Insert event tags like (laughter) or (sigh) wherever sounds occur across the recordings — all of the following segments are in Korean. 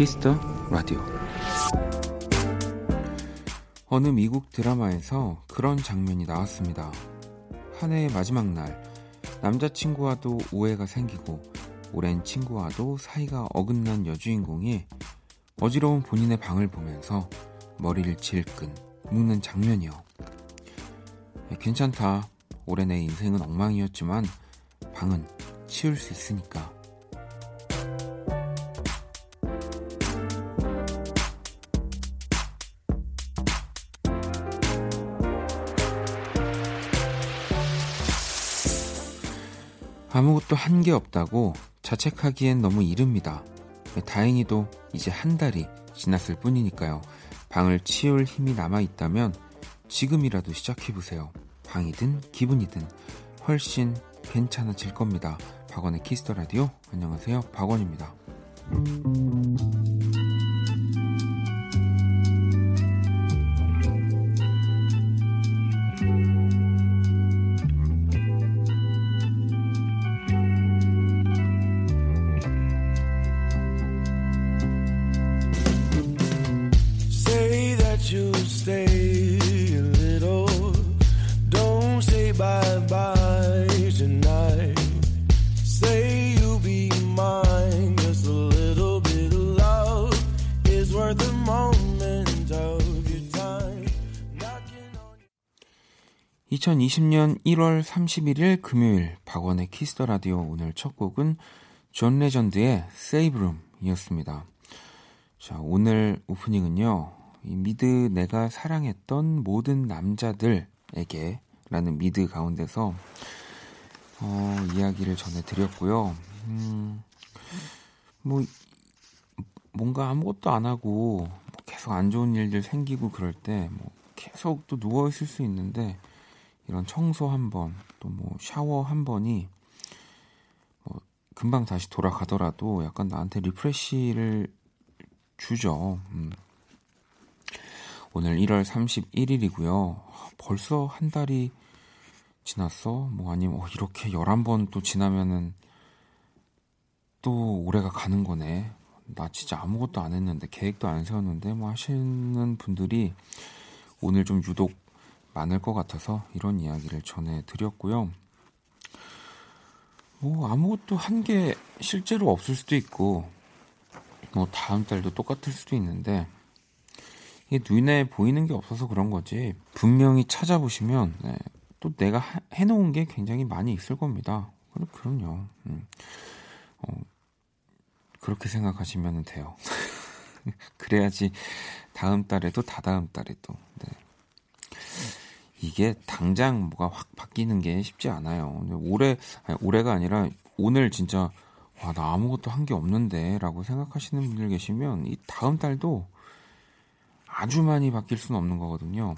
Kiss the Radio 어느 미국 드라마에서 그런 장면이 나왔습니다. 한 해의 마지막 날 남자친구와도 오해가 생기고 오랜 친구와도 사이가 어긋난 여주인공이 어지러운 본인의 방을 보면서 머리를 질끈 묶는 장면이요. 괜찮다. 올해 내 인생은 엉망이었지만 방은 치울 수 있으니까. 아무것도 한 게 없다고 자책하기엔 너무 이릅니다. 다행히도 이제 한 달이 지났을 뿐이니까요. 방을 치울 힘이 남아 있다면 지금이라도 시작해보세요. 방이든 기분이든 훨씬 괜찮아질 겁니다. 박원의 키스터 라디오. 안녕하세요. 박원입니다. 2020년 1월 31일 금요일 박원의 Kiss the Radio 오늘 첫 곡은 존 레전드의 Save Room이었습니다. 자, 오늘 오프닝은요. 이 미드 내가 사랑했던 모든 남자들에게 라는 미드 가운데서 어, 이야기를 전해 드렸고요. 음, 뭐 뭔가 아무것도 안 하고 계속 안 좋은 일들 생기고 그럴 때 뭐 계속 또 누워 있을 수 있는데 이런 청소 한 번, 또 뭐 샤워 한 번이 뭐 금방 다시 돌아가더라도 약간 나한테 리프레시를 주죠. 음. 오늘 1월 31일이고요. 벌써 한 달이 지났어? 뭐 아니면 어, 이렇게 11번 또 지나면은 또 올해가 가는 거네. 나 진짜 아무것도 안 했는데 계획도 안 세웠는데 뭐 하시는 분들이 오늘 좀 유독 많을 것 같아서 이런 이야기를 전해드렸고요. 뭐 아무것도 한 게 실제로 없을 수도 있고 뭐 다음 달도 똑같을 수도 있는데 이게 눈에 보이는 게 없어서 그런 거지 분명히 찾아보시면 네, 또 내가 하, 해놓은 게 굉장히 많이 있을 겁니다. 그럼요. 음. 어, 그렇게 생각하시면 돼요. (laughs) 그래야지 다음 달에도 다다음 달에도 네. 이게 당장 뭐가 확 바뀌는 게 쉽지 않아요. 올해 아니, 올해가 아니라 오늘 진짜 와 나 아무것도 한 게 없는데라고 생각하시는 분들 계시면 이 다음 달도 아주 많이 바뀔 수는 없는 거거든요.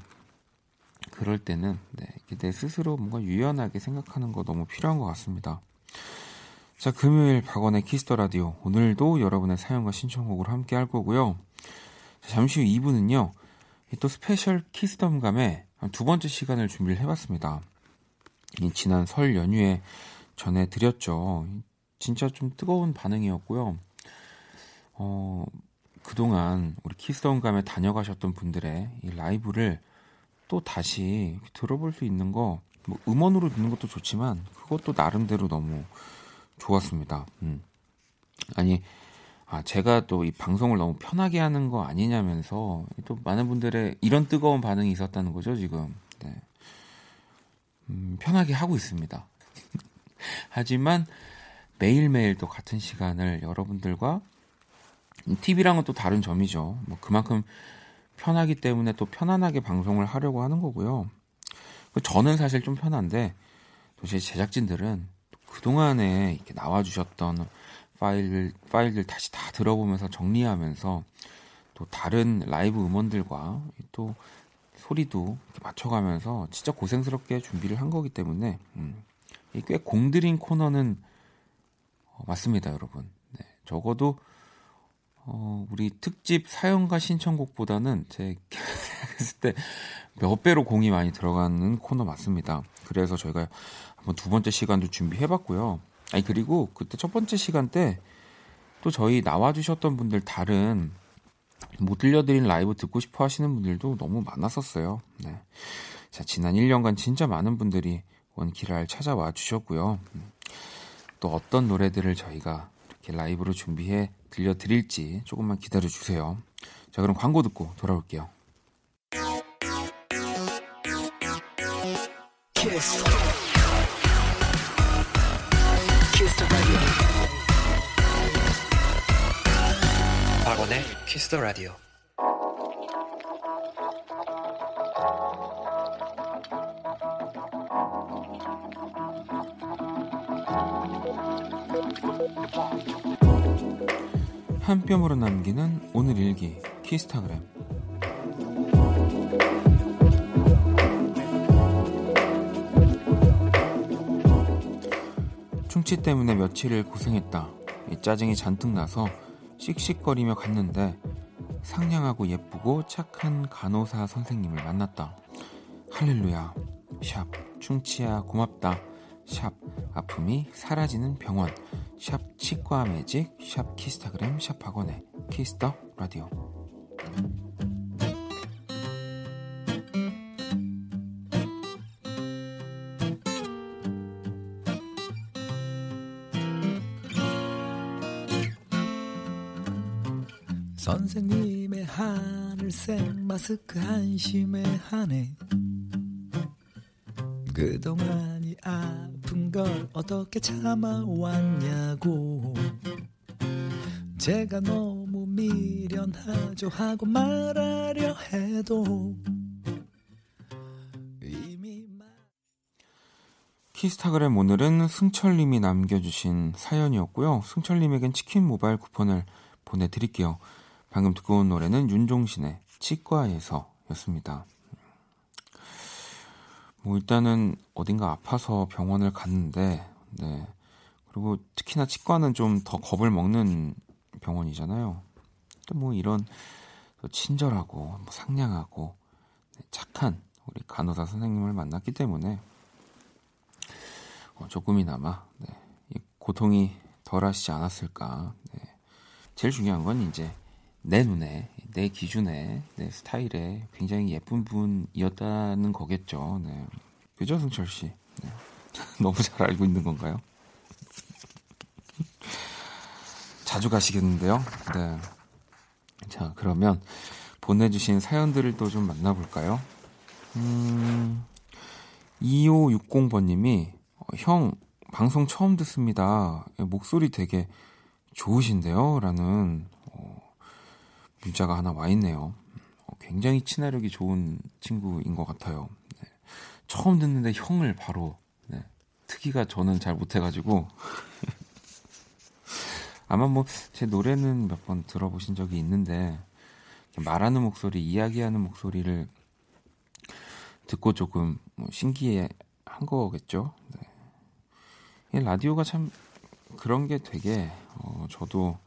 그럴 때는 네, 내 스스로 뭔가 유연하게 생각하는 거 너무 필요한 것 같습니다. 자, 금요일 박원의 Kiss the Radio. 오늘도 여러분의 사연과 신청곡을 함께 할 거고요. 자, 잠시 후 2부는요. 또 special Kiss the 음감회 두 번째 시간을 준비를 해봤습니다. 지난 설 연휴에 전해드렸죠. 진짜 좀 뜨거운 반응이었고요. 어, 그동안 우리 Kiss the 음감회에 다녀가셨던 분들의 이 라이브를 또 다시 들어볼 수 있는 거, 뭐 음원으로 듣는 것도 좋지만 그것도 나름대로 너무 좋았습니다. 음. 아니, 아, 제가 또 이 방송을 너무 편하게 하는 거 아니냐면서 또 많은 분들의 이런 뜨거운 반응이 있었다는 거죠, 지금. 네. 음, 편하게 하고 있습니다. (laughs) 하지만 매일매일 또 같은 시간을 여러분들과 TV랑은 또 다른 점이죠. 뭐 그만큼 편하기 때문에 또 편안하게 방송을 하려고 하는 거고요. 저는 사실 좀 편한데 또제 제작진들은 그동안에 이렇게 나와주셨던 파일, 파일들 다시 다 들어보면서 정리하면서 또 다른 라이브 음원들과 또 소리도 맞춰가면서 진짜 고생스럽게 준비를 한 거기 때문에 음, 꽤 공들인 코너는 어, 맞습니다, 여러분. 네, 적어도 어, 우리 특집 사연과 신청곡보다는 제 (laughs) 생각했을 때 몇 배로 공이 많이 들어가는 코너 맞습니다. 그래서 저희가 한번 두 번째 시간도 준비해봤고요. 아니 그리고 그때 첫 번째 시간 때 또 저희 나와주셨던 분들 다른 못 들려드린 라이브 듣고 싶어 하시는 분들도 너무 많았었어요. 네. 자 지난 1년간 진짜 많은 분들이 원키라를 찾아와 주셨고요. 또 어떤 노래들을 저희가 이렇게 라이브로 준비해 들려드릴지 조금만 기다려 주세요. 자 그럼 광고 듣고 돌아올게요. Kiss. Kiss the Radio. 한 뼘으로 남기는 오늘 일기 키스타그램 충치 때문에 며칠을 고생했다. 짜증이 잔뜩 나서 씩씩거리며 갔는데 상냥하고 예쁘고 착한 간호사 선생님을 만났다. 할렐루야. 샵 충치야 고맙다. 샵 아픔이 사라지는 병원. 샵 치과 매직. 샵 키스타그램. 샵 학원의 키스터 라디오. 선생님의 하늘색 마스크 한심해 하네. 그동안 이 아픈 걸 어떻게 참아왔냐고. 제가 너무 미련하죠 하고 말하려 해도 이미 말... 키스타그램 오늘은 승철님이 남겨주신 사연이었고요. 승철님에겐 치킨 모바일 쿠폰을 보내드릴게요 방금 듣고 온 노래는 윤종신의 치과에서 였습니다. 뭐 일단은 어딘가 아파서 병원을 갔는데 네. 그리고 특히나 치과는 좀 더 겁을 먹는 병원이잖아요. 또 뭐 이런 친절하고 뭐 상냥하고 네, 착한 우리 간호사 선생님을 만났기 때문에 어, 조금이나마 네, 고통이 덜하시지 않았을까. 네. 제일 중요한 건 이제 내 눈에 내 기준에 내 스타일에 굉장히 예쁜 분이었다는 거겠죠. 네. 그죠, 승철 씨? 네. (laughs) 너무 잘 알고 있는 건가요? (laughs) 자주 가시겠는데요. 네. 자, 그러면 보내주신 사연들을 또 좀 만나볼까요? 음, 2560번님이, 어, 형, 방송 처음 듣습니다. 목소리 되게 좋으신데요? 라는 문자가 하나 와 있네요. 어, 굉장히 친화력이 좋은 친구인 것 같아요. 네. 처음 듣는데 형을 바로 네. 특이가 저는 잘 못해가지고 (laughs) 아마 뭐 제 노래는 몇 번 들어보신 적이 있는데 말하는 목소리, 이야기하는 목소리를 듣고 조금 뭐 신기해 한 거겠죠. 네. 라디오가 참 그런 게 되게 어, 저도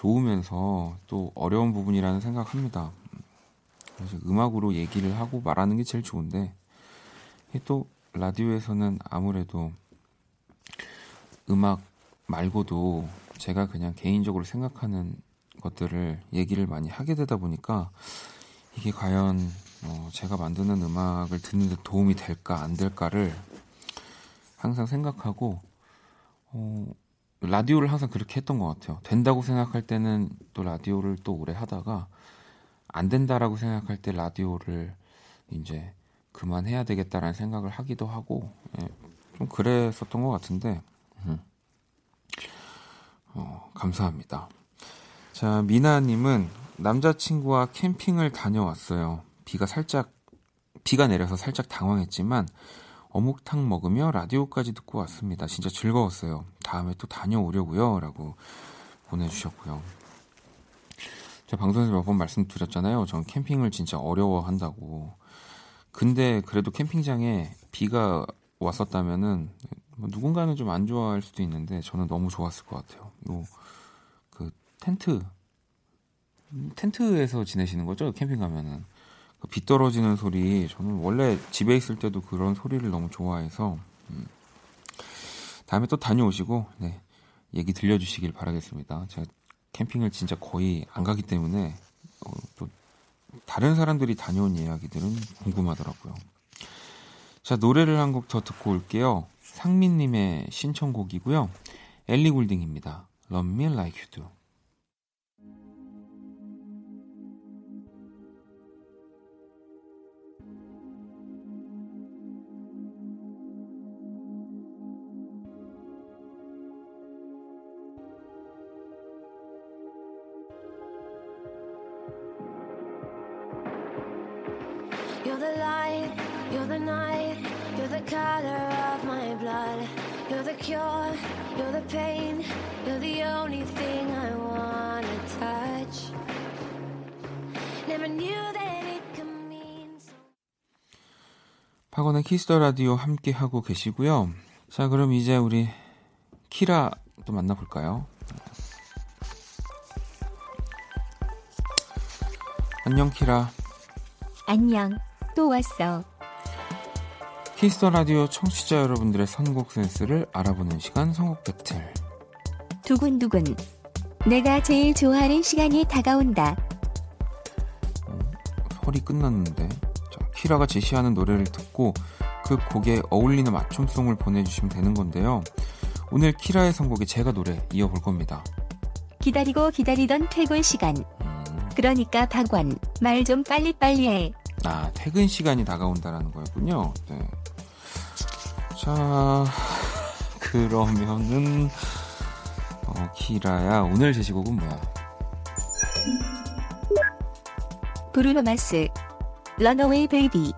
좋으면서 또 어려운 부분이라는 생각합니다. 그래서 음악으로 얘기를 하고 말하는 게 제일 좋은데 또 라디오에서는 아무래도 음악 말고도 제가 그냥 개인적으로 생각하는 것들을 얘기를 많이 하게 되다 보니까 이게 과연 어 제가 만드는 음악을 듣는 데 도움이 될까 안 될까를 항상 생각하고 어 라디오를 항상 그렇게 했던 것 같아요. 된다고 생각할 때는 또 라디오를 또 오래 하다가 안 된다라고 생각할 때 라디오를 이제 그만해야 되겠다라는 생각을 하기도 하고 예, 좀 그랬었던 것 같은데 음. 어, 감사합니다. 자 미나님은 남자친구와 캠핑을 다녀왔어요. 비가 살짝 비가 내려서 살짝 당황했지만 어묵탕 먹으며 라디오까지 듣고 왔습니다. 진짜 즐거웠어요. 다음에 또 다녀오려고요. 라고 보내주셨고요. 제가 방송에서 몇 번 말씀드렸잖아요. 전 캠핑을 진짜 어려워한다고. 근데 그래도 캠핑장에 비가 왔었다면은 뭐 누군가는 좀 안 좋아할 수도 있는데 저는 너무 좋았을 것 같아요. 요 그 텐트 텐트에서 지내시는 거죠? 캠핑 가면은 그비 떨어지는 소리 저는 원래 집에 있을 때도 그런 소리를 너무 좋아해서 음, 다음에 또 다녀오시고 네, 얘기 들려주시길 바라겠습니다. 제가 캠핑을 진짜 거의 안 가기 때문에 어, 또 다른 사람들이 다녀온 이야기들은 궁금하더라고요. 자 노래를 한 곡 더 듣고 올게요. 상민님의 신청곡이고요. 엘리 굴딩입니다. Love Me Like You Do. You're the cure, you're the pain, you're the only thing I wanna touch. Never knew that it could mean so 박원의 키스터 라디오 함께 하고 계시고요. 자, 그럼 이제 우리 키라 또 만나볼까요? 안녕 키라. 안녕. 또 왔어. Kiss the Radio 청취자 여러분들의 선곡 센스를 알아보는 시간 선곡 배틀. 두근두근. 내가 제일 좋아하는 시간이 다가온다. 설이 끝났는데. 자, 키라가 제시하는 노래를 듣고 그 곡에 어울리는 맞춤송을 보내주시면 되는 건데요. 오늘 키라의 선곡에 제가 노래 이어볼 겁니다. 기다리고 기다리던 퇴근 시간. 음, 그러니까 박원, 말좀 빨리빨리 해. 아, 퇴근 시간이 다가온다라는 거였군요. 네. 자, 그러면은, 어, 키라야, 오늘 제시곡은 뭐야? 브루노 마스. Runaway Baby.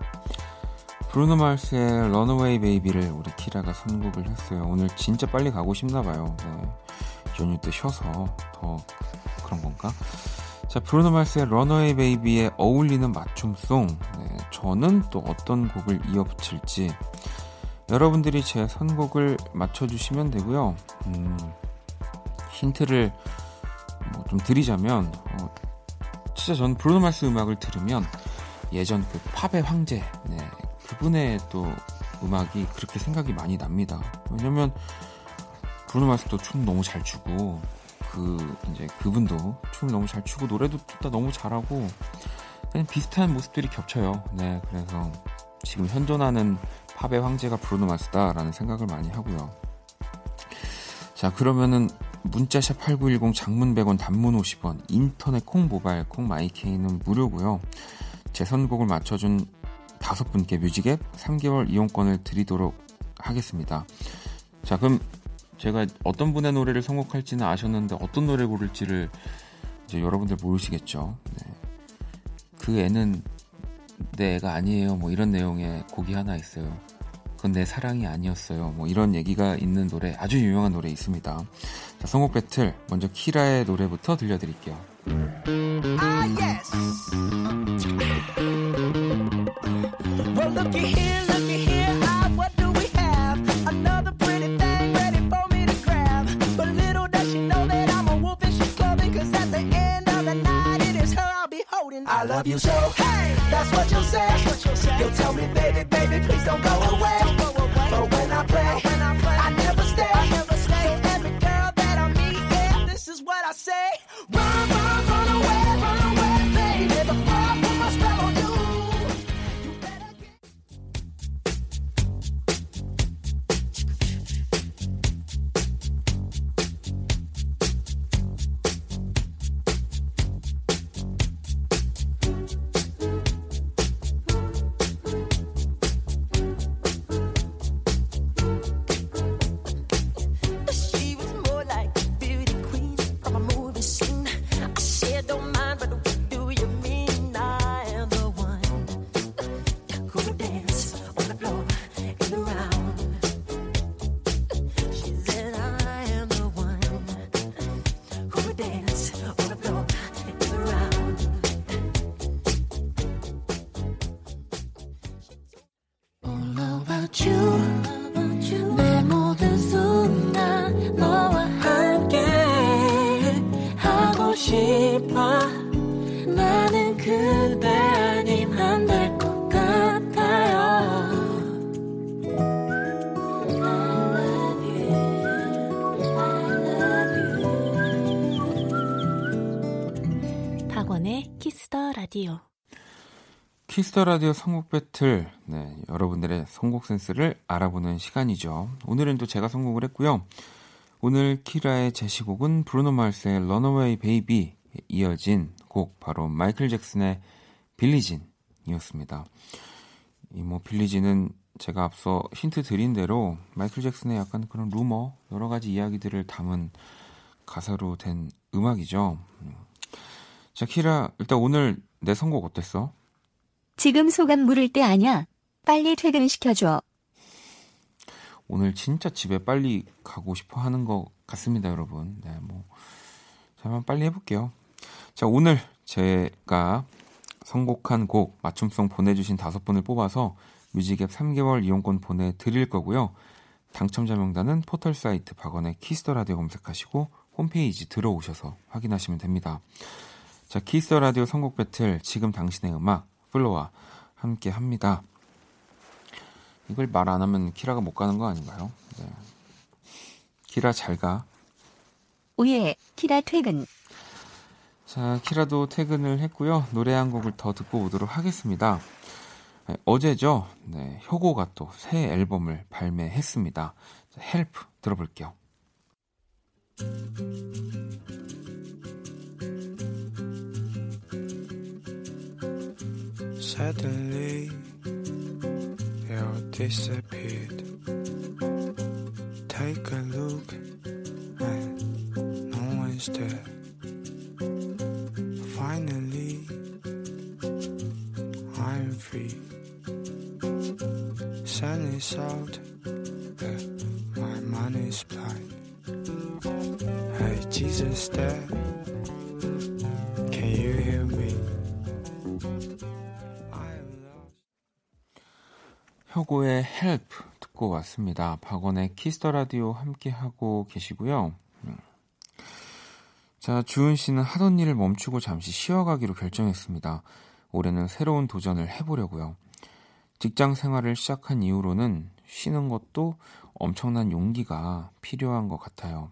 브루노 마스의 Runaway Baby를 우리 키라가 선곡을 했어요. 오늘 진짜 빨리 가고 싶나 봐요. 네. 연휴 때 쉬어서 더 그런 건가? 자, 브루노 마스의 런어웨이 베이비에 어울리는 맞춤송. 네, 저는 또 어떤 곡을 이어붙일지 여러분들이 제 선곡을 맞춰주시면 되고요. 음, 힌트를 뭐 좀 드리자면, 어, 진짜 전 브루노 마스 음악을 들으면 예전 그 팝의 황제, 네, 그분의 또 음악이 그렇게 생각이 많이 납니다. 왜냐면 브루노 마스도 춤 너무 잘 추고 그 이제 그분도 춤을 너무 잘 추고 노래도 다 너무 잘하고 그냥 비슷한 모습들이 겹쳐요. 네, 그래서 지금 현존하는 팝의 황제가 브루노 마스다라는 생각을 많이 하고요. 자, 그러면은 문자샵 8910 장문 100원 단문 50원 인터넷 콩 모바일 콩 마이케이는 무료고요. 제 선곡을 맞춰준 다섯 분께 뮤직앱 3개월 이용권을 드리도록 하겠습니다. 자, 그럼 제가 어떤 분의 노래를 선곡할지는 아셨는데 어떤 노래 고를지를 이제 여러분들 모르시겠죠. 네. 그 애는 내 애가 아니에요. 뭐 이런 내용의 곡이 하나 있어요. 그건 내 사랑이 아니었어요. 뭐 이런 얘기가 있는 노래 아주 유명한 노래 있습니다. 자, 선곡 배틀 먼저 키라의 노래부터 들려드릴게요. Ah, yes. Well, looky here, looky here. Ah, what do we 그대 아님 안 될 것 같아요 박원의 Kiss the Radio Kiss the Radio 선곡 배틀. 네, 여러분들의 선곡 센스를 알아보는 시간이죠. 오늘은 또 제가 선곡을 했고요. 오늘 키라의 제시곡은 브루노 마스의 Runaway Baby 이어진 곡 바로 마이클 잭슨의 빌리진이었습니다. 이 뭐 빌리진은 제가 앞서 힌트 드린 대로 마이클 잭슨의 약간 그런 루머 여러 가지 이야기들을 담은 가사로 된 음악이죠. 음. 자, 키라 일단 오늘 내 선곡 어땠어? 지금 소감 물을 때 아냐? 빨리 퇴근시켜줘. 오늘 진짜 집에 빨리 가고 싶어 하는 것 같습니다, 여러분. 네, 뭐. 자, 한번 빨리 해볼게요. 자, 오늘 제가 선곡한 곡 맞춤송 보내주신 다섯 분을 뽑아서 music 앱 3개월 이용권 보내드릴 거고요. 당첨자 명단은 포털 사이트 박원의 Kiss the Radio 검색하시고 홈페이지 들어오셔서 확인하시면 됩니다. 자, Kiss the Radio 선곡 배틀 지금 당신의 음악 플로와 함께 합니다. 이걸 말 안 하면 키라가 못 가는 거 아닌가요? 네. 키라 잘 가. Oh yeah, 키라 퇴근. 자, 키라도 퇴근을 했고요. 노래 한 곡을 더 듣고 오도록 하겠습니다. 네, 어제죠. 네, 혁오가 또 새 앨범을 발매했습니다. Help 들어볼게요. Finally, I'm free. Sun is out, but my mind is blind. Hey, Jesus, there. Can you hear me? I'm lost. 효고의 헬프 듣고 왔습니다. 박원의 키스터 라디오 함께 하고 계시고요. 음. 자, 주은 씨는 하던 일을 멈추고 잠시 쉬어가기로 결정했습니다. 올해는 새로운 도전을 해보려고요. 직장 생활을 시작한 이후로는 쉬는 것도 엄청난 용기가 필요한 것 같아요.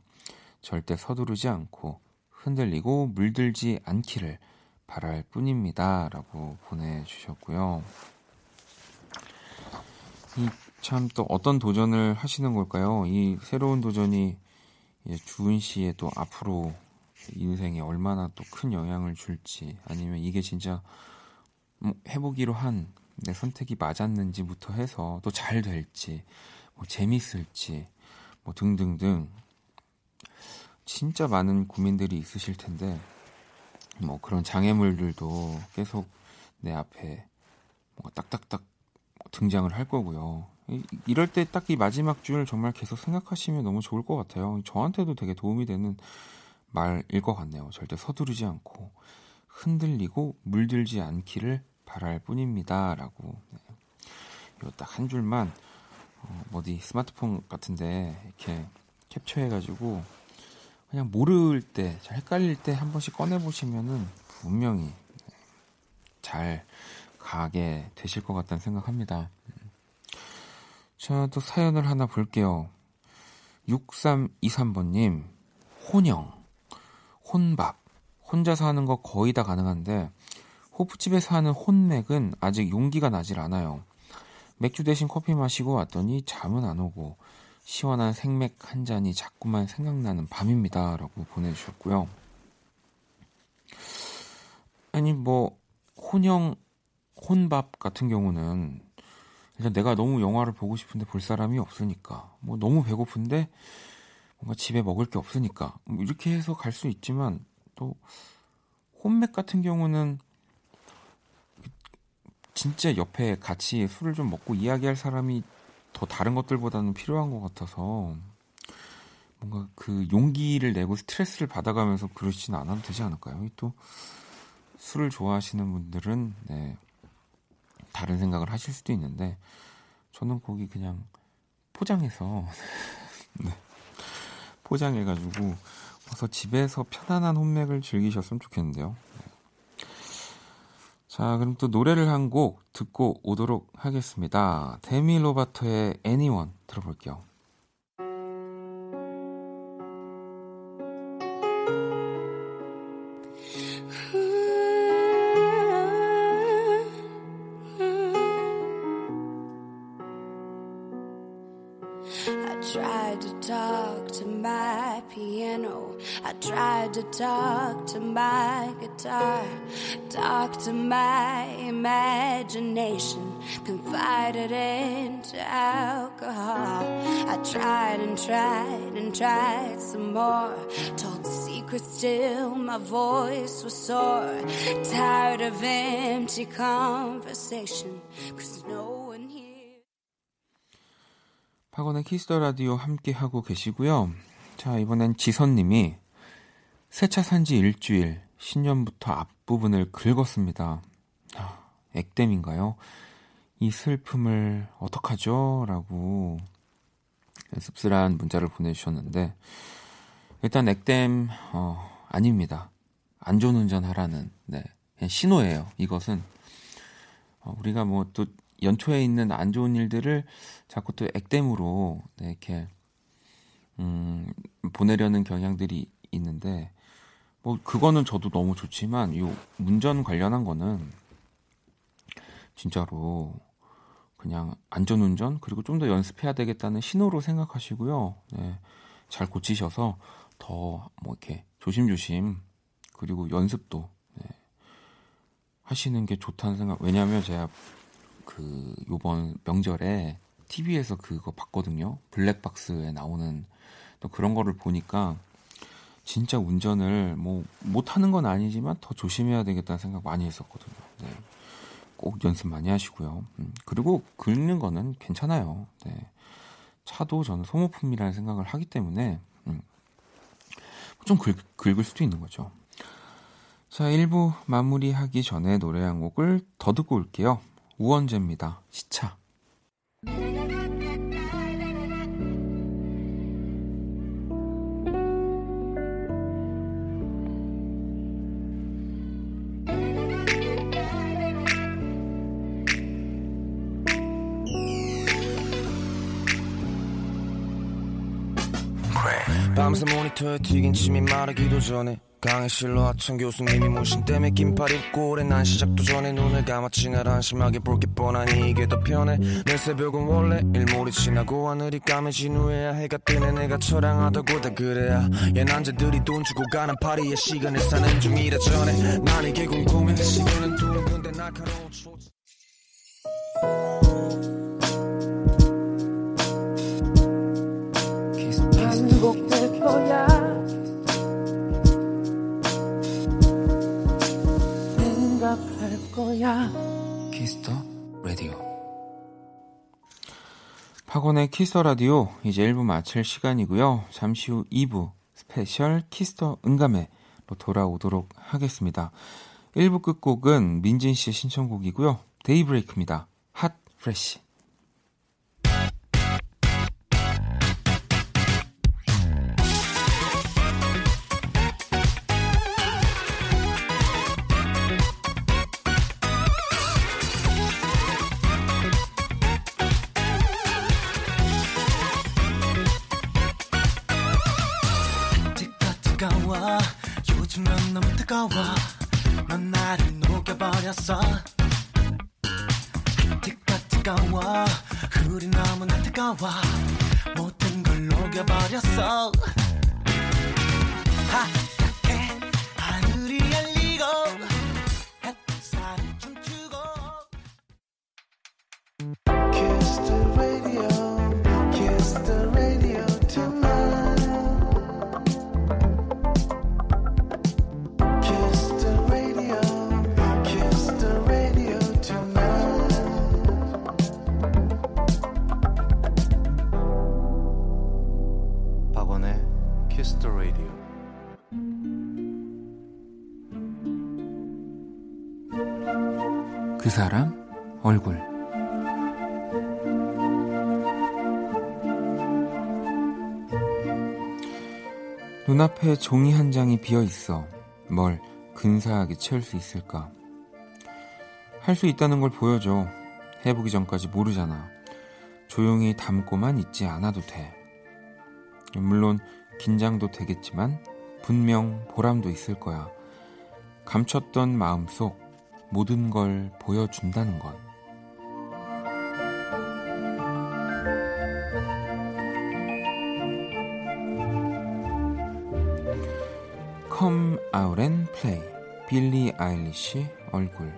절대 서두르지 않고 흔들리고 물들지 않기를 바랄 뿐입니다. 라고 보내주셨고요. 이참또 어떤 도전을 하시는 걸까요? 이 새로운 도전이 주은 씨의 또 앞으로 인생에 얼마나 또 큰 영향을 줄지 아니면 이게 진짜 뭐 해보기로 한 내 선택이 맞았는지부터 해서 또 잘 될지 뭐 재밌을지 뭐 등등등 진짜 많은 고민들이 있으실 텐데 뭐 그런 장애물들도 계속 내 앞에 뭔가 딱딱딱 등장을 할 거고요. 이- 이럴 때 딱 이 마지막 줄 정말 계속 생각하시면 너무 좋을 것 같아요. 저한테도 되게 도움이 되는 말일 것 같네요. 절대 서두르지 않고 흔들리고 물들지 않기를 바랄 뿐입니다 라고. 네. 이거 딱 한 줄만 어, 어디 스마트폰 같은데 이렇게 캡처해가지고 그냥 모를 때, 잘 헷갈릴 때 한 번씩 꺼내 보시면은 분명히 네, 잘 가게 되실 것 같다는 생각합니다. 자, 또 사연을 하나 볼게요. 6323번님, 혼영, 혼밥, 혼자서 하는 거 거의 다 가능한데, 호프집에서 하는 혼맥은 아직 용기가 나질 않아요. 맥주 대신 커피 마시고 왔더니 잠은 안 오고, 시원한 생맥 한 잔이 자꾸만 생각나는 밤입니다. 라고 보내주셨고요. 아니, 뭐, 혼영, 혼밥 같은 경우는 일단 내가 너무 영화를 보고 싶은데 볼 사람이 없으니까 뭐 너무 배고픈데 뭔가 집에 먹을 게 없으니까 뭐 이렇게 해서 갈 수 있지만 또 혼맥 같은 경우는 진짜 옆에 같이 술을 좀 먹고 이야기할 사람이 더 다른 것들보다는 필요한 것 같아서 뭔가 그 용기를 내고 스트레스를 받아가면서 그러시진 않아도 되지 않을까요? 또 술을 좋아하시는 분들은 네, 다른 생각을 하실 수도 있는데 저는 거기 그냥 포장해서 (laughs) 네, 포장해가지고 와서 집에서 편안한 혼맥을 즐기셨으면 좋겠는데요. 네. 자, 그럼 또 노래를 한 곡 듣고 오도록 하겠습니다. 데미 로바토의 Anyone 들어볼게요. Talk to my imagination, confided into alcohol. I tried and tried and tried some more, told secrets till my voice was sore. Tired of empty conversation, cause no one here. 박원의 키스터 라디오 함께 하고 계시고요. 자, 이번엔 지선님이 세차 산지 일주일, 신년부터 앞 부분을 긁었습니다. 아, 액땜인가요? 이 슬픔을 어떡하죠? 라고 씁쓸한 문자를 보내주셨는데, 일단 액땜, 어, 아닙니다. 안전 운전 하라는, 네. 그냥 신호예요. 이것은. 어, 우리가 뭐 또 연초에 있는 안 좋은 일들을 자꾸 또 액땜으로 네, 이렇게 음, 보내려는 경향들이 있는데 뭐 그거는 저도 너무 좋지만 이 운전 관련한 거는 진짜로 그냥 안전운전 그리고 좀 더 연습해야 되겠다는 신호로 생각하시고요. 네, 잘 고치셔서 더 뭐 이렇게 조심조심 그리고 연습도 네, 하시는 게 좋다는 생각. 왜냐하면 제가 그 요번 명절에 TV에서 그거 봤거든요. 블랙박스에 나오는 또 그런 거를 보니까 진짜 운전을 뭐 못하는 건 아니지만 더 조심해야 되겠다는 생각 많이 했었거든요. 네. 꼭 연습 많이 하시고요. 음, 그리고 긁는 거는 괜찮아요. 네. 차도 저는 소모품이라는 생각을 하기 때문에 음, 좀 긁, 긁을 수도 있는 거죠. 자, 1부 마무리하기 전에 노래 한 곡을 더 듣고 올게요. 우원재입니다. 시차. 모니터에 튀긴 침이 마르기도 전에 강의실로 하천 교수님이 모신 때문에 긴팔 입고 오래 난 시작도 전에 눈을 감았지 날 안심하게 볼 게 뻔하니 이게 더 편해. 내 새벽은 원래 일몰이 지나고 하늘이 까매진 후에야 해가 뜨네. 내가 처량하다고 다 그래야. 얘 남자들이 돈 주고 가는 파리에 시간을 사는 중이라 전에. 난 이게 궁금해 시간은 두는 군데 날카로운 생각할 거야 Kiss the Radio. 박원의 Kiss the Radio 이제 1부 마칠 시간이고요. 잠시 후 2부 special Kiss the 음감회로 돌아오도록 하겠습니다. 1부 끝곡은 민진 씨의 신청곡이고요. 데이브레이크입니다. Hot Fresh. 키스 더 라디오. 그 사람 얼굴. 눈앞에 종이 한 장이 비어 있어. 뭘 근사하게 채울 수 있을까? 할 수 있다는 걸 보여줘. 해보기 전까지 모르잖아. 조용히 담고만 있지 않아도 돼. 물론 긴장도 되겠지만 분명 보람도 있을 거야. 감췄던 마음 속 모든 걸 보여준다는 것. Come Out and Play 빌리 아일리시 얼굴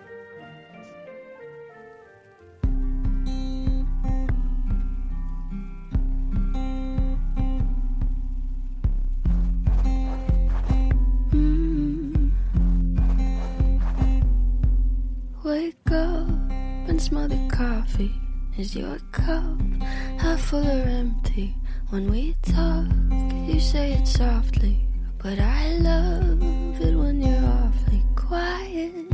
But I love it when you're awfully quiet.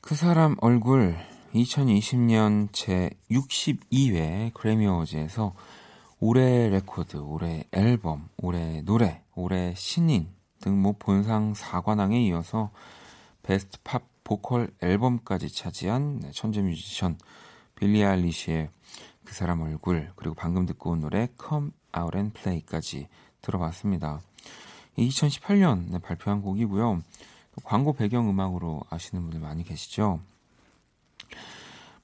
그 사람 얼굴 2020년 제 62회 그래미 어워즈에서 올해 레코드, 올해 앨범, 올해 노래, 올해 신인 등 뭐 본상 4관왕에 이어서 Best Pop Vocal Album까지 차지한 네, 천재 뮤지션 빌리 아일리시의 그 사람 얼굴 그리고 방금 듣고 온 노래 Come Out and Play까지 들어봤습니다. 2018년 발표한 곡이고요. 또 광고 배경 음악으로 아시는 분들 많이 계시죠?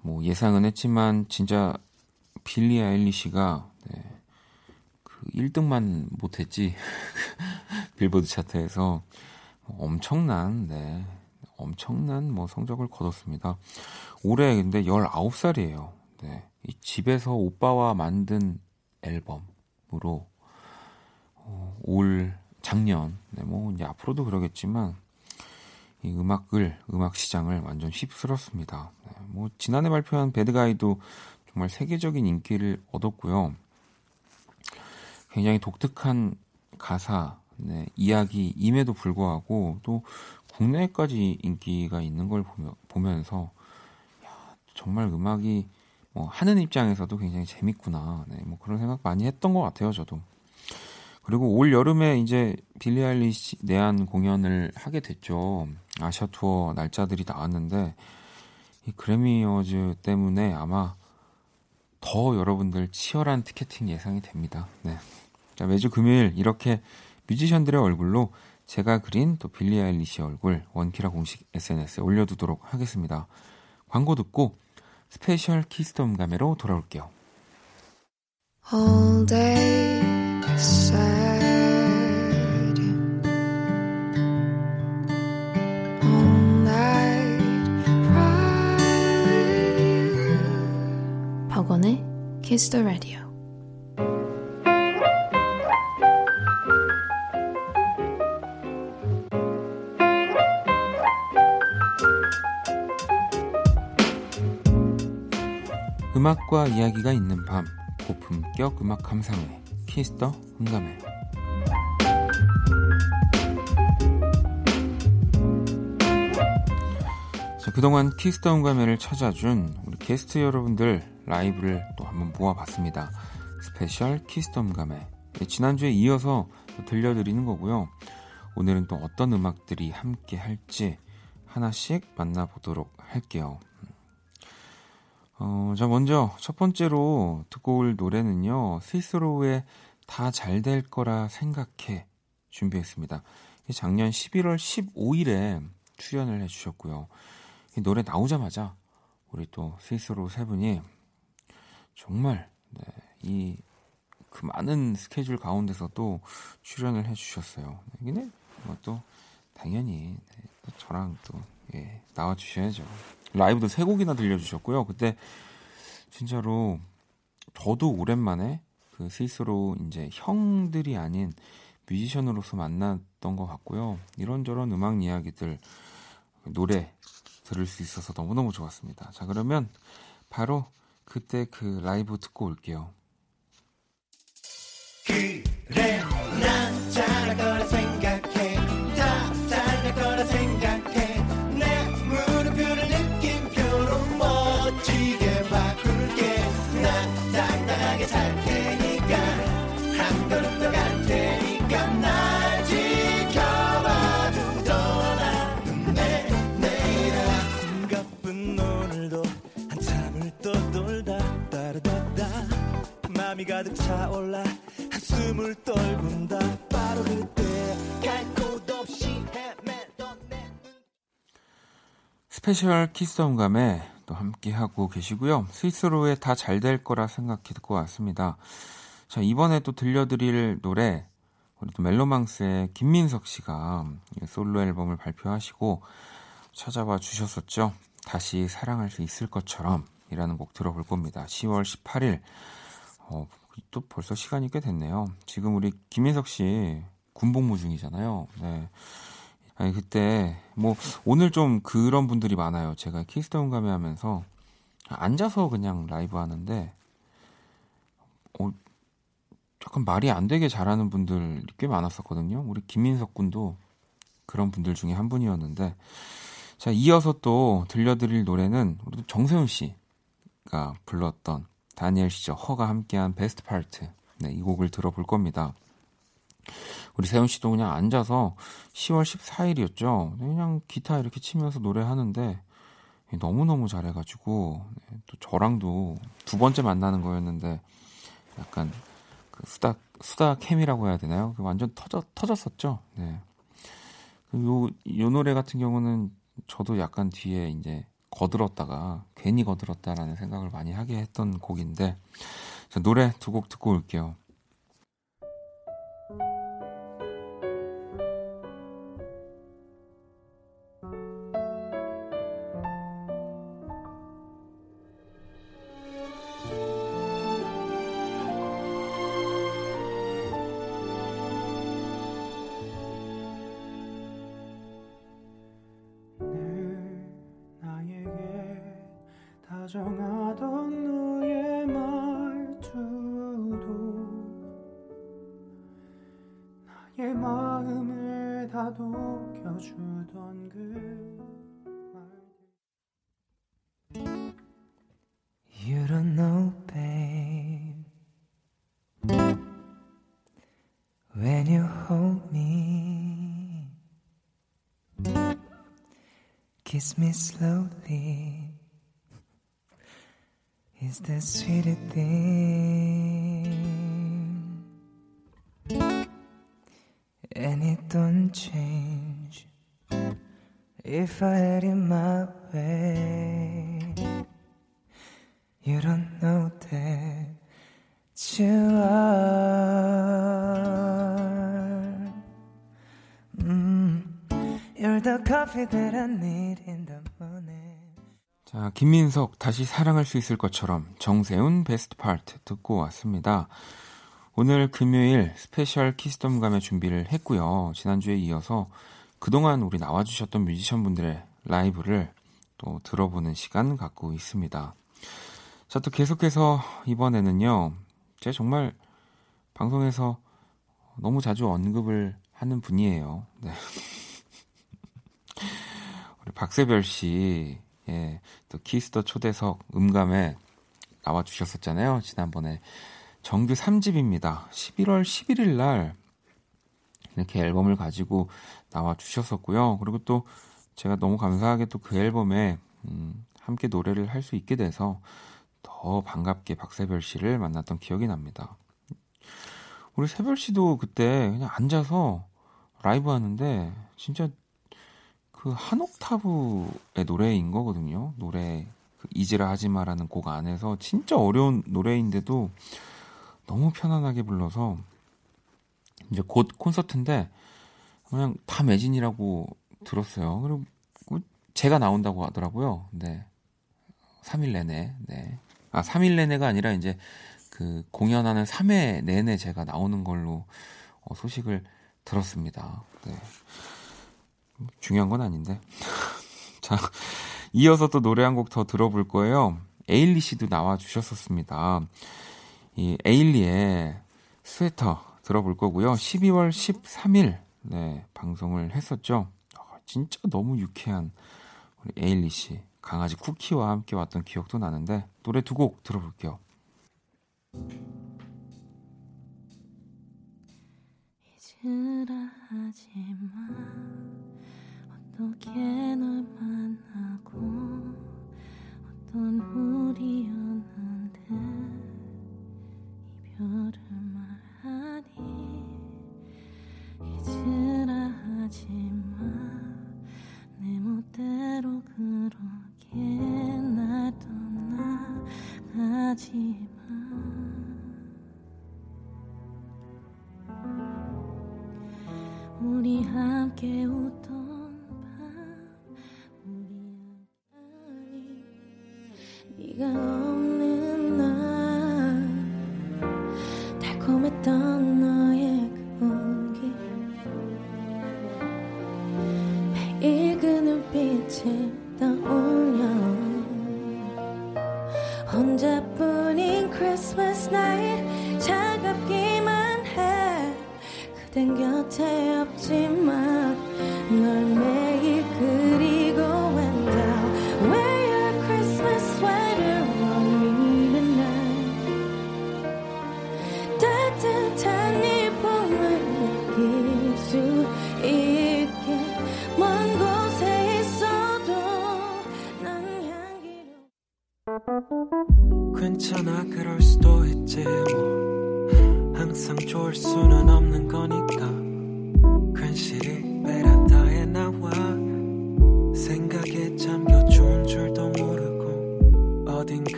뭐 예상은 했지만 진짜 빌리 아일리시가 네, 그 1등만 못했지 (laughs) 빌보드 차트에서 엄청난 네, 엄청난 뭐 성적을 거뒀습니다. 올해 근데 19살이에요. 네. 이 집에서 오빠와 만든 앨범으로 어, 올 작년 네, 뭐 이제 앞으로도 그러겠지만 이 음악을 음악 시장을 완전 휩쓸었습니다. 네, 뭐 지난해 발표한 배드가이도 정말 세계적인 인기를 얻었고요. 굉장히 독특한 가사, 네, 이야기임에도 불구하고 또 국내까지 인기가 있는 걸 보며, 보면서 야, 정말 음악이 뭐 하는 입장에서도 굉장히 재밌구나. 네, 뭐 그런 생각 많이 했던 것 같아요, 저도. 그리고 올 여름에 이제 빌리 아일리시 내한 공연을 하게 됐죠. 아시아 투어 날짜들이 나왔는데 이 그래미 어워즈 때문에 아마 더 여러분들 치열한 티켓팅 예상이 됩니다. 네. 자, 매주 금요일 이렇게 뮤지션들의 얼굴로 제가 그린 또 빌리 아일리시 얼굴 원키라 공식 SNS에 올려두도록 하겠습니다. 광고 듣고 스페셜 키스 더 음감회로 돌아올게요. All day sad. All night cry with you. 박원의 Kiss the Radio. 음악과 이야기가 있는 밤 고품격 음악 감상회 키스터 음감회 자, 그동안 키스 더 음감회를 찾아준 우리 게스트 여러분들 라이브를 또 한번 모아봤습니다. 스페셜 키스 더 음감회 네, 지난주에 이어서 또 들려드리는 거고요. 오늘은 또 어떤 음악들이 함께 할지 하나씩 만나보도록 할게요 어, 자, 먼저 첫 번째로 듣고 올 노래는요, 스윗소로우의 다 잘 될 거라 생각해 준비했습니다. 작년 11월 15일에 출연을 해주셨고요. 이 노래 나오자마자 우리 또 스위스로우 세 분이 정말 네, 이그 많은 스케줄 가운데서도 출연을 해주셨어요. 근데 뭐또 당연히 네, 또 저랑 또 예, 나와주셔야죠. 라이브도 세 곡이나 들려주셨고요. 그때 진짜로 저도 오랜만에 그 스위스로 이제 형들이 아닌 뮤지션으로서 만났던 것 같고요. 이런저런 음악 이야기들 노래 들을 수 있어서 너무너무 좋았습니다. 자 그러면 바로 그때 그 라이브 듣고 올게요. 그래 맘이 가득 차올라 한숨을 떨군다 바로 그때 갈곳 없이 헤매던 내 스페셜 키스 더 음감회 또 함께 하고 계시고요. 스윗소로우의 다 잘 될 거라 생각해 듣고 왔습니다. 자, 이번에 또 들려드릴 노래, 우리 또 멜로망스의 김민석 씨가 솔로 앨범을 발표하시고 찾아와 주셨었죠. 다시 사랑할 수 있을 것처럼 이라는 곡 들어볼 겁니다. 10월 18일. 어, 또 벌써 시간이 꽤 됐네요. 지금 우리 김민석 씨 군복무 중이잖아요. 네. 아니, 그때, 뭐, 오늘 좀 그런 분들이 많아요. 제가 키스타운 감에 하면서 앉아서 그냥 라이브 하는데, 어, 약간 말이 안 되게 잘하는 분들이 꽤 많았었거든요. 우리 김민석 군도 그런 분들 중에 한 분이었는데, 자, 이어서 또 들려드릴 노래는 우리 정세훈 씨가 불렀던 다니엘 시저 허가 함께한 베스트 파트. 네, 이 곡을 들어볼 겁니다. 우리 세훈 씨도 그냥 앉아서 10월 14일이었죠. 그냥 기타 이렇게 치면서 노래하는데 너무너무 잘해가지고 네, 또 저랑도 두 번째 만나는 거였는데 약간 그 수다 수다 캠이라고 해야 되나요? 완전 터졌 터졌었죠. 네. 요, 요 노래 같은 경우는 저도 약간 뒤에 이제 거들었다가 괜히 거들었다라는 생각을 많이 하게 했던 곡인데 자, 노래 두 곡 듣고 올게요. Kiss me slowly. Is the sweetest thing. And it don't change if I had it my way. You don't know that you 자, 김민석 다시 사랑할 수 있을 것처럼 정세운 Best Part 듣고 왔습니다. 오늘 금요일 스페셜 키스 더 음감회 준비를 했고요. 지난주에 이어서 그동안 우리 나와주셨던 뮤지션 분들의 라이브를 또 들어보는 시간 갖고 있습니다. 자, 또 계속해서 이번에는요. 제가 정말 방송에서 너무 자주 언급을 하는 분이에요. 네. 박새별 씨, 예, 또 키스 더 초대석 음감회 나와 주셨었잖아요. 지난번에 정규 3집입니다. 11월 11일 날 이렇게 앨범을 가지고 나와 주셨었고요. 그리고 또 제가 너무 감사하게 또 그 앨범에 음, 함께 노래를 할 수 있게 돼서 더 반갑게 박새별 씨를 만났던 기억이 납니다. 우리 새별 씨도 그때 그냥 앉아서 라이브 하는데 진짜 그 한 옥타브의 노래인 거거든요. 노래 그 이지라 하지마라는 곡 안에서 진짜 어려운 노래인데도 너무 편안하게 불러서 이제 곧 콘서트인데 그냥 다 매진이라고 들었어요. 그리고 제가 나온다고 하더라고요. 네. 3일 내내. 네. 아, 3일 내내가 아니라 이제 그 공연하는 3회 내내 제가 나오는 걸로 어, 소식을 들었습니다. 네. 중요한 건 아닌데. (laughs) 자, 이어서 또 노래 한 곡 더 들어볼 거예요. 에일리 씨도 나와 주셨었습니다. 이 에일리의 스웨터 들어볼 거고요. 12월 13일 네, 방송을 했었죠. 어, 진짜 너무 유쾌한 우리 에일리 씨. 강아지 쿠키와 함께 왔던 기억도 나는데 노래 두 곡 들어볼게요. 잊으라 하지마 어떻게 널 만나고 어떤 우리였는데 이별을 말하니 잊으라 하지마 내 멋대로 그렇게 날 떠나가지마 우리 함께 웃던 네가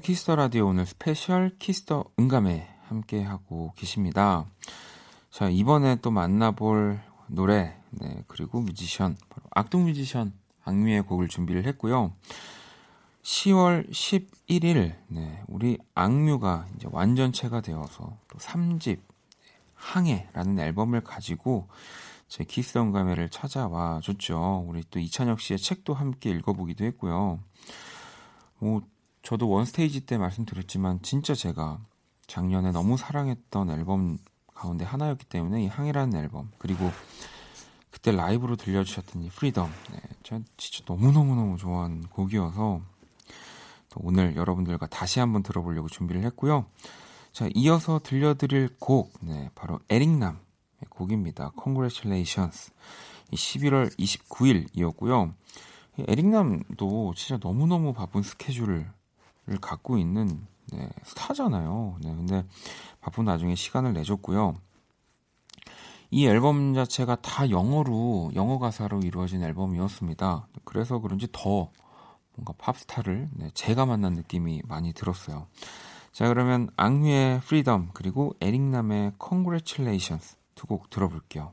키스 더 라디오 오늘 스페셜 키스 더 음감회 함께 하고 계십니다. 자 이번에 또 만나볼 노래 네, 그리고 뮤지션 바로 악동 뮤지션 악뮤의 곡을 준비를 했고요. 10월 11일 네, 우리 악뮤가 이제 완전체가 되어서 또 3집 항해라는 앨범을 가지고 제 키스 더 음감회를 찾아와 줬죠. 우리 또 이찬혁 씨의 책도 함께 읽어보기도 했고요. 뭐 저도 원스테이지 때 말씀드렸지만 진짜 제가 작년에 너무 사랑했던 앨범 가운데 하나였기 때문에 이 항해라는 앨범 그리고 그때 라이브로 들려주셨던 이 Freedom 네, 전 진짜 너무너무너무 좋아하는 곡이어서 또 오늘 여러분들과 다시 한번 들어보려고 준비를 했고요. 자 이어서 들려드릴 곡 네, 바로 에릭남의 곡입니다. Congratulations 이 11월 29일이었고요. 에릭남도 진짜 너무너무 바쁜 스케줄을 갖고 있는 네, 스타잖아요. 네, 근데 바쁜 나중에 시간을 내줬고요. 이 앨범 자체가 다 영어로 영어 가사로 이루어진 앨범이었습니다. 그래서 그런지 더 뭔가 팝스타를 네, 제가 만난 느낌이 많이 들었어요. 자 그러면 악뮤의 Freedom 그리고 에릭남의 Congratulations 두 곡 들어볼게요.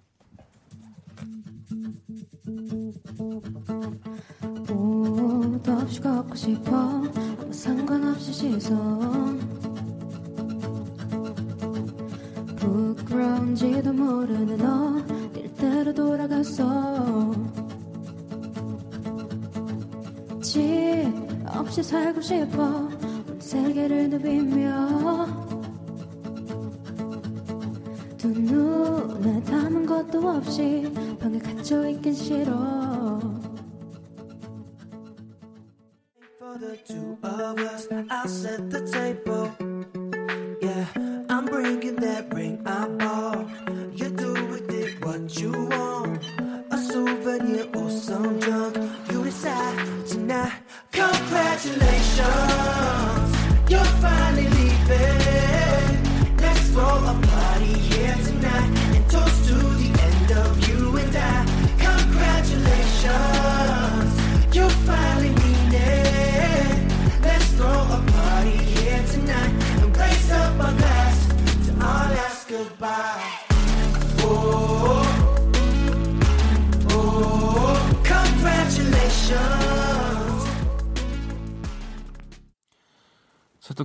옷 없이 걷고 싶어. 아무 상관없이 시선 부끄러운지도 모르는 너 일대로 돌아갔어. 집 없이 살고 싶어. 온 세계를 누비며. 두 눈에 담은 것도 없이 방에 갇혀 있긴 싫어 two of us, I'll set the table.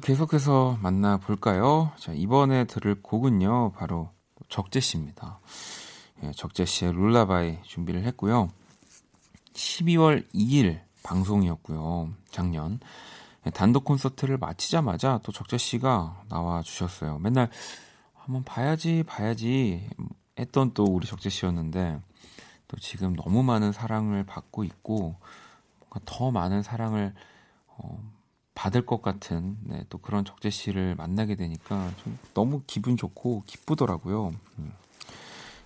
계속해서 만나볼까요? 자, 이번에 들을 곡은요, 바로 적재 씨입니다. 예, 적재 씨의 룰라바이 준비를 했고요. 12월 2일 방송이었고요. 작년. 예, 단독 콘서트를 마치자마자 또 적재 씨가 나와 주셨어요. 맨날 한번 봐야지, 봐야지 했던 또 우리 적재 씨였는데, 또 지금 너무 많은 사랑을 받고 있고, 더 많은 사랑을, 어, 받을 것 같은 네, 또 그런 적재 씨를 만나게 되니까 좀 너무 기분 좋고 기쁘더라고요. 음.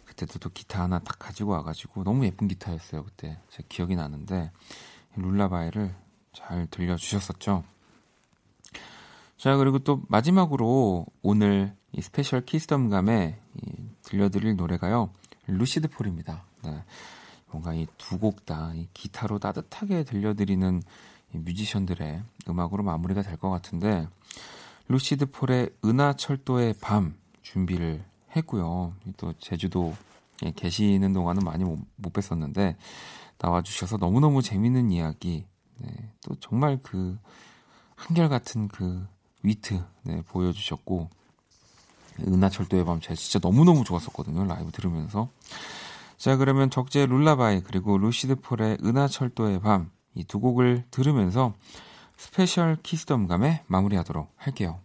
그때도 또 기타 하나 딱 가지고 와가지고 너무 예쁜 기타였어요. 그때 제 기억이 나는데 Lullaby를 잘 들려주셨었죠. 자 그리고 또 마지막으로 오늘 이 스페셜 키스 더 음감회 이 들려드릴 노래가요 루시드 폴입니다. 네. 뭔가 이 두 곡 다 기타로 따뜻하게 들려드리는 이 뮤지션들의 음악으로 마무리가 될 것 같은데 루시드 폴의 은하철도의 밤 준비를 했고요. 또 제주도에 계시는 동안은 많이 못, 못 뵀었는데 나와주셔서 너무너무 재밌는 이야기 네, 또 정말 그 한결같은 그 위트 네, 보여주셨고 은하철도의 밤 제가 진짜 너무너무 좋았었거든요. 라이브 들으면서. 자, 그러면 적재 Lullaby 그리고 루시드 폴의 은하철도의 밤 이 두 곡을 들으면서 스페셜 키스 더 음감회 마무리하도록 할게요.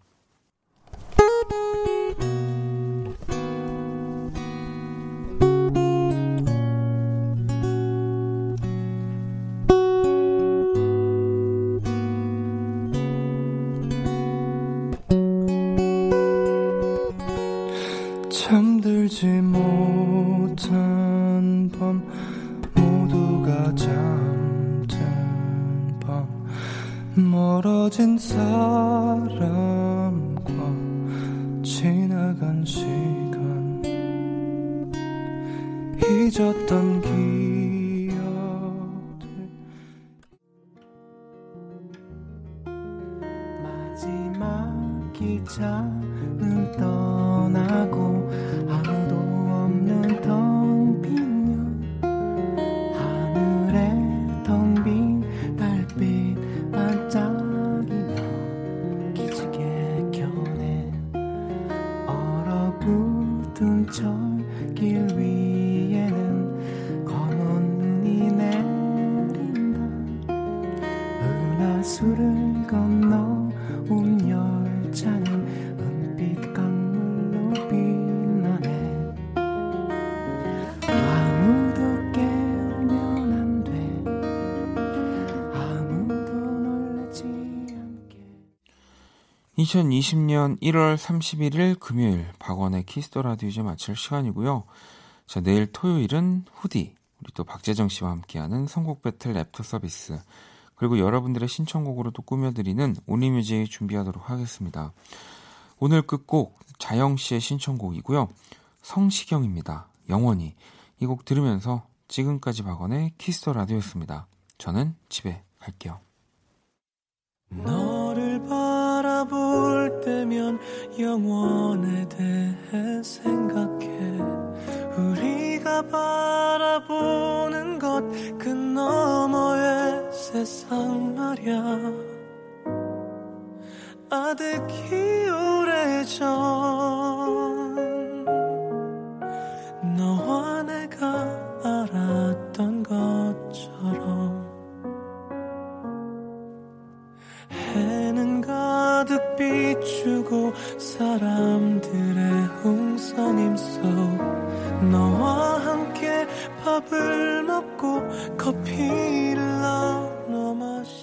2020년 1월 31일 금요일 박원의 키스 더 라디오 이제 마칠 시간이고요. 자, 내일 토요일은 후디, 우리 또 박재정 씨와 함께하는 선곡 배틀 랩터 서비스, 그리고 여러분들의 신청곡으로 또 꾸며드리는 only music 준비하도록 하겠습니다. 오늘 끝곡 자영 씨의 신청곡이고요. 성시경입니다. 영원히. 이 곡 들으면서 지금까지 박원의 키스 더 라디오였습니다. 저는 집에 갈게요. 너를 바라볼 때면 영원에 대해 생각해. 우리가 바라보는 것 그 너머의 세상 말야. 아득히 오래전 너와 내가 주고 사람들의 홍선임 속 너와 함께 밥을 먹고 커피를 나눠 마시